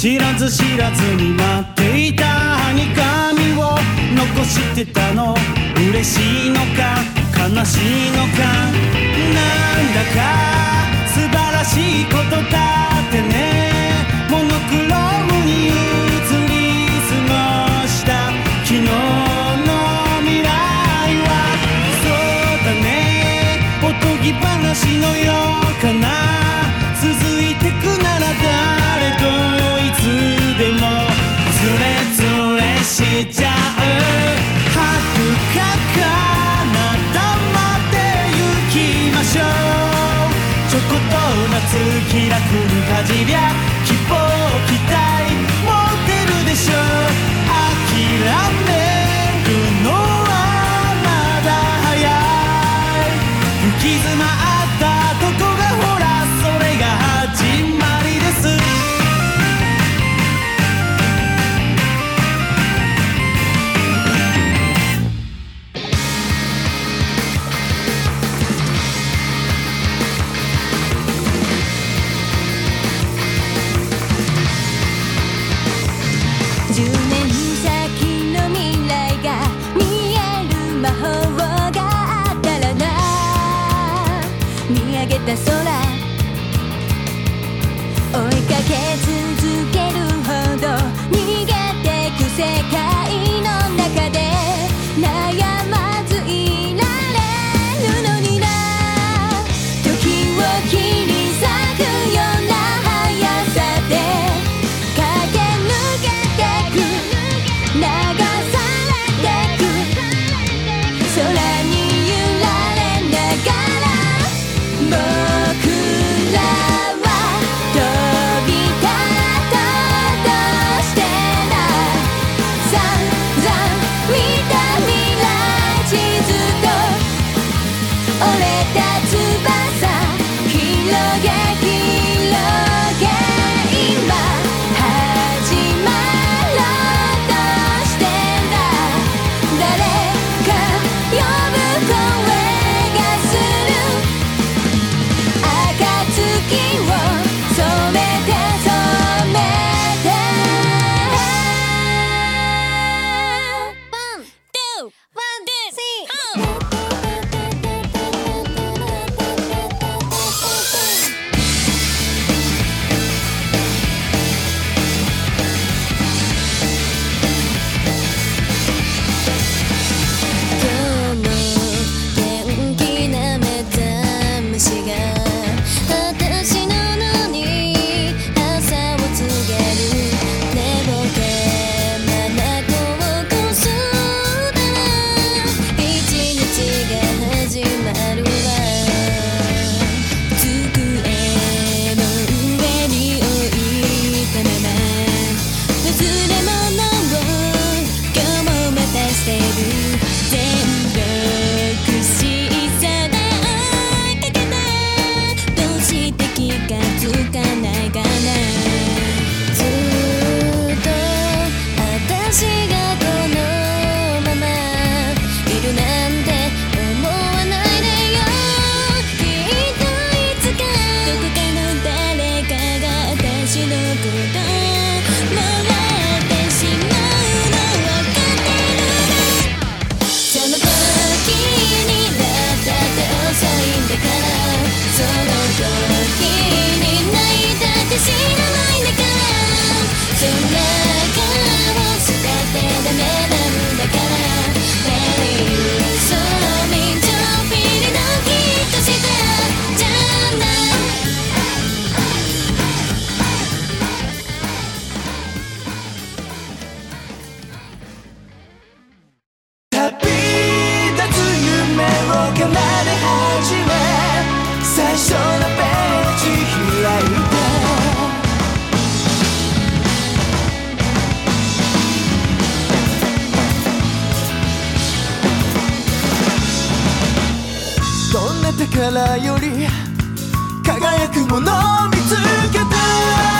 知らず知らずに待っていたはにかみを残してたの。嬉しいのか悲しいのか。なんだか素晴らしいことだってね。モノクロームに移り過ごした。昨日の未来はそうだね。おとぎ話のようけちゃう。はずかかちょこっと夏開くかじりゃく世界宝より輝くものを見つけて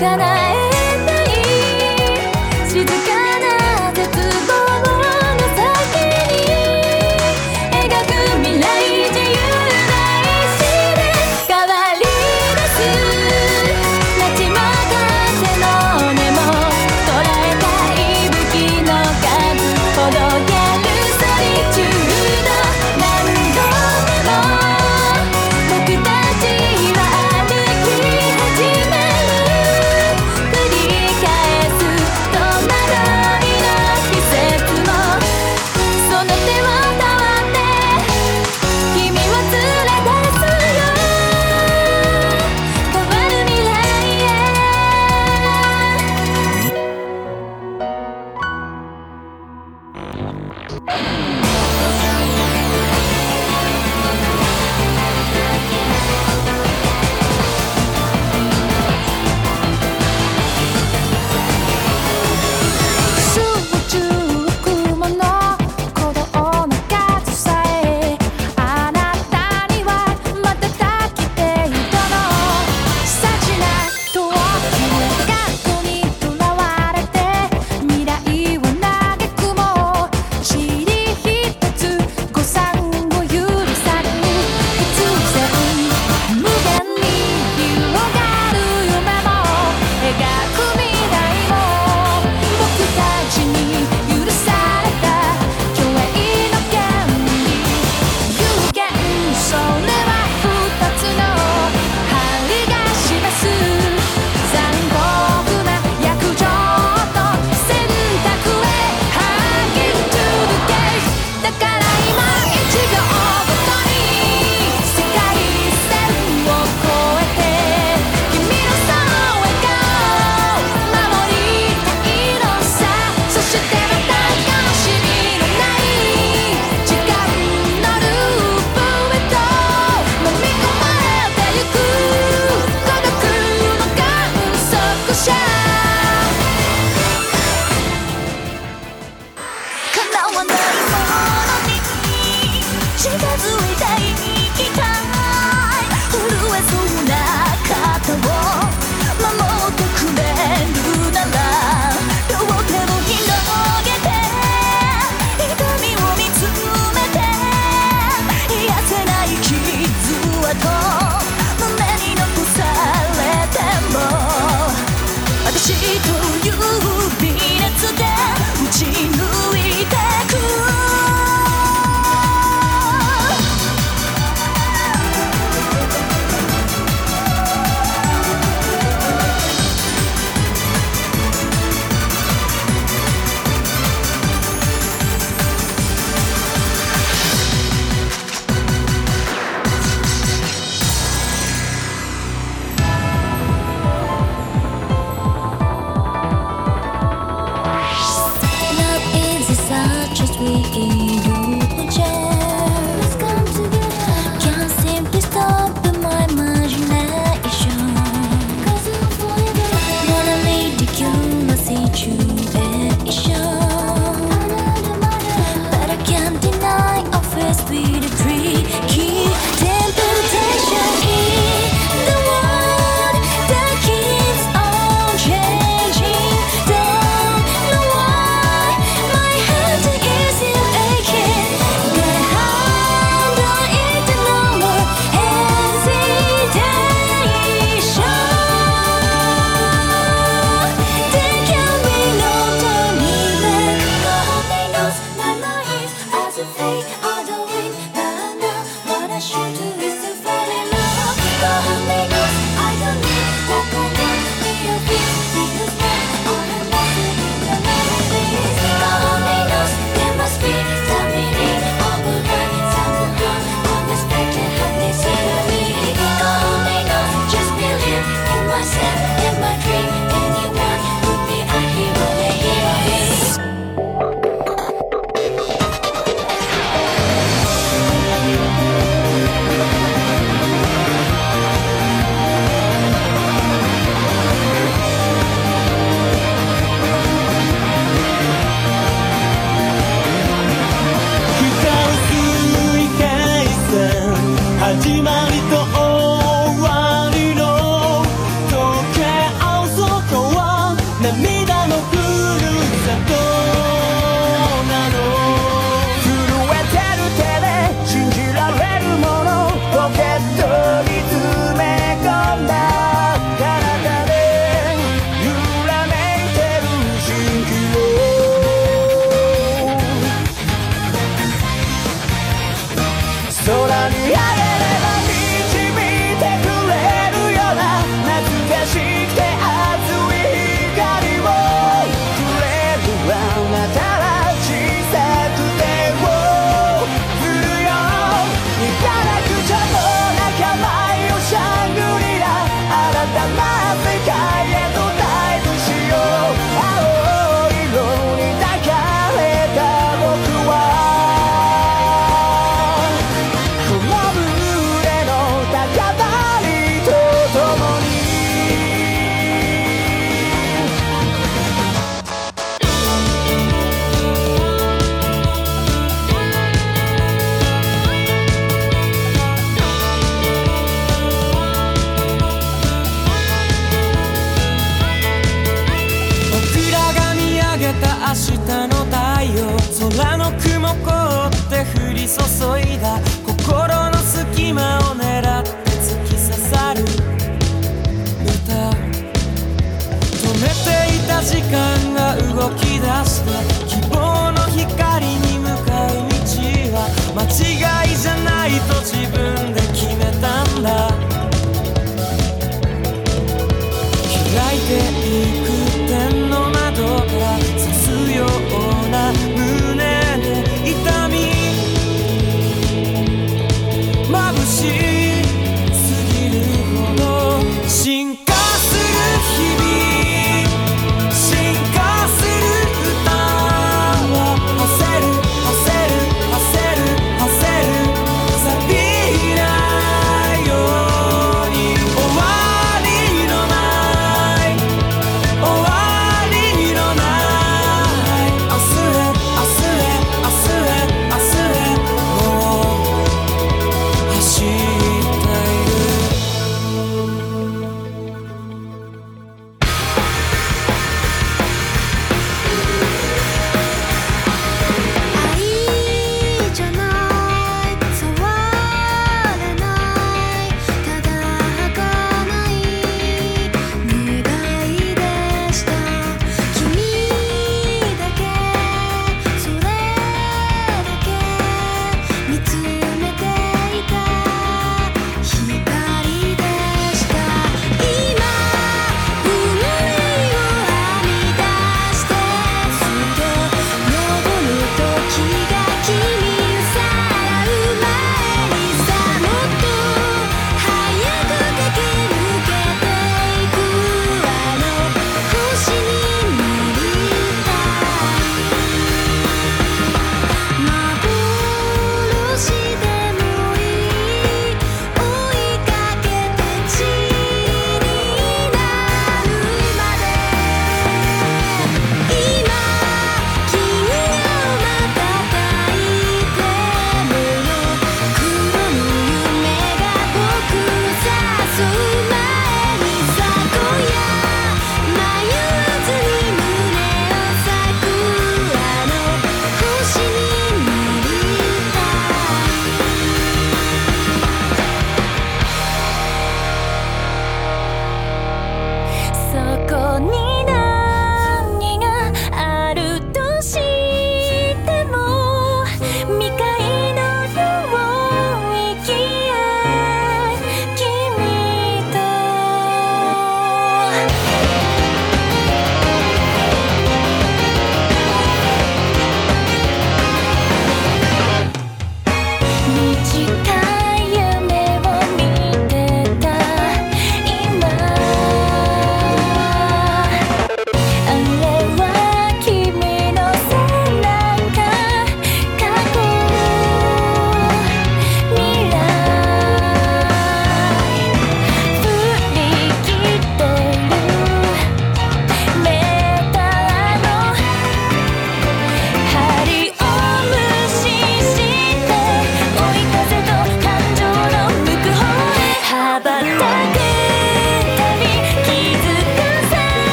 かない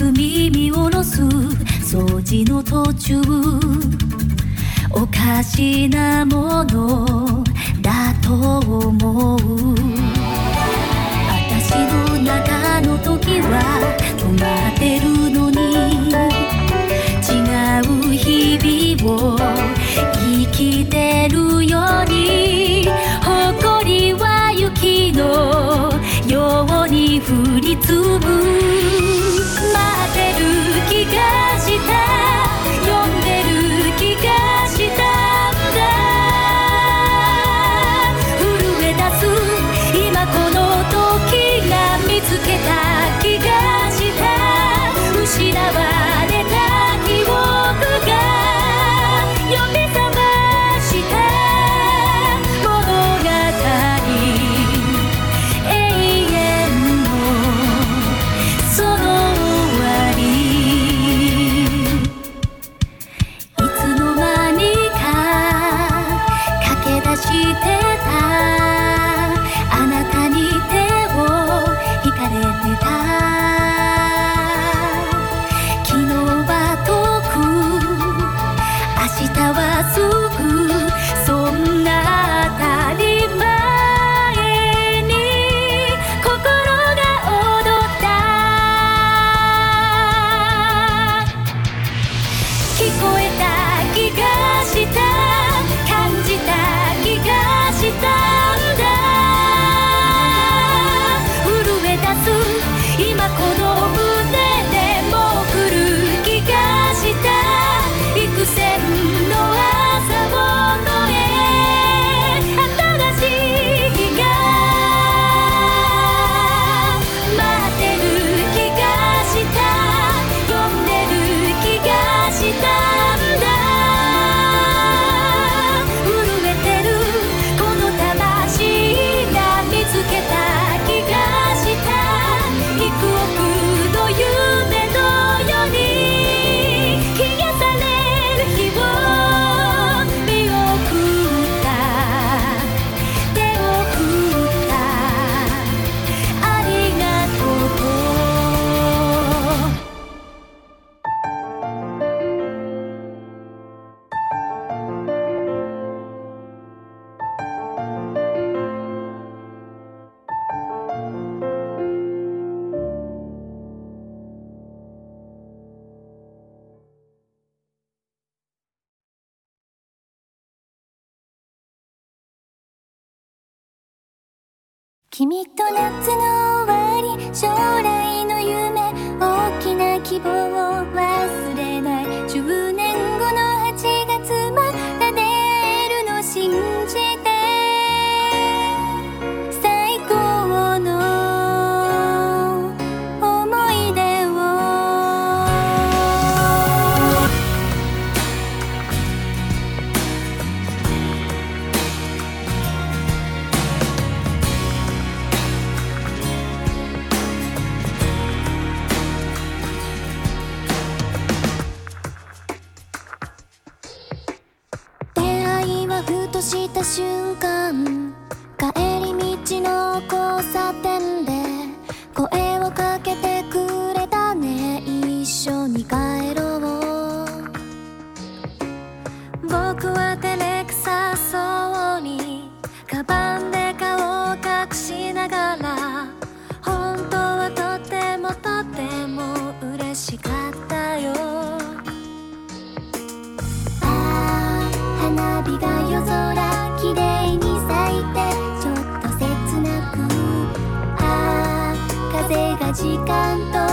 す耳下ろす。掃除の途中。おかしなものだと思う。私の中の時は止まってるのに。違う日々を生きてるように。誇りは雪のように降り積む yes. 君と夏の終わり将来 you 時間と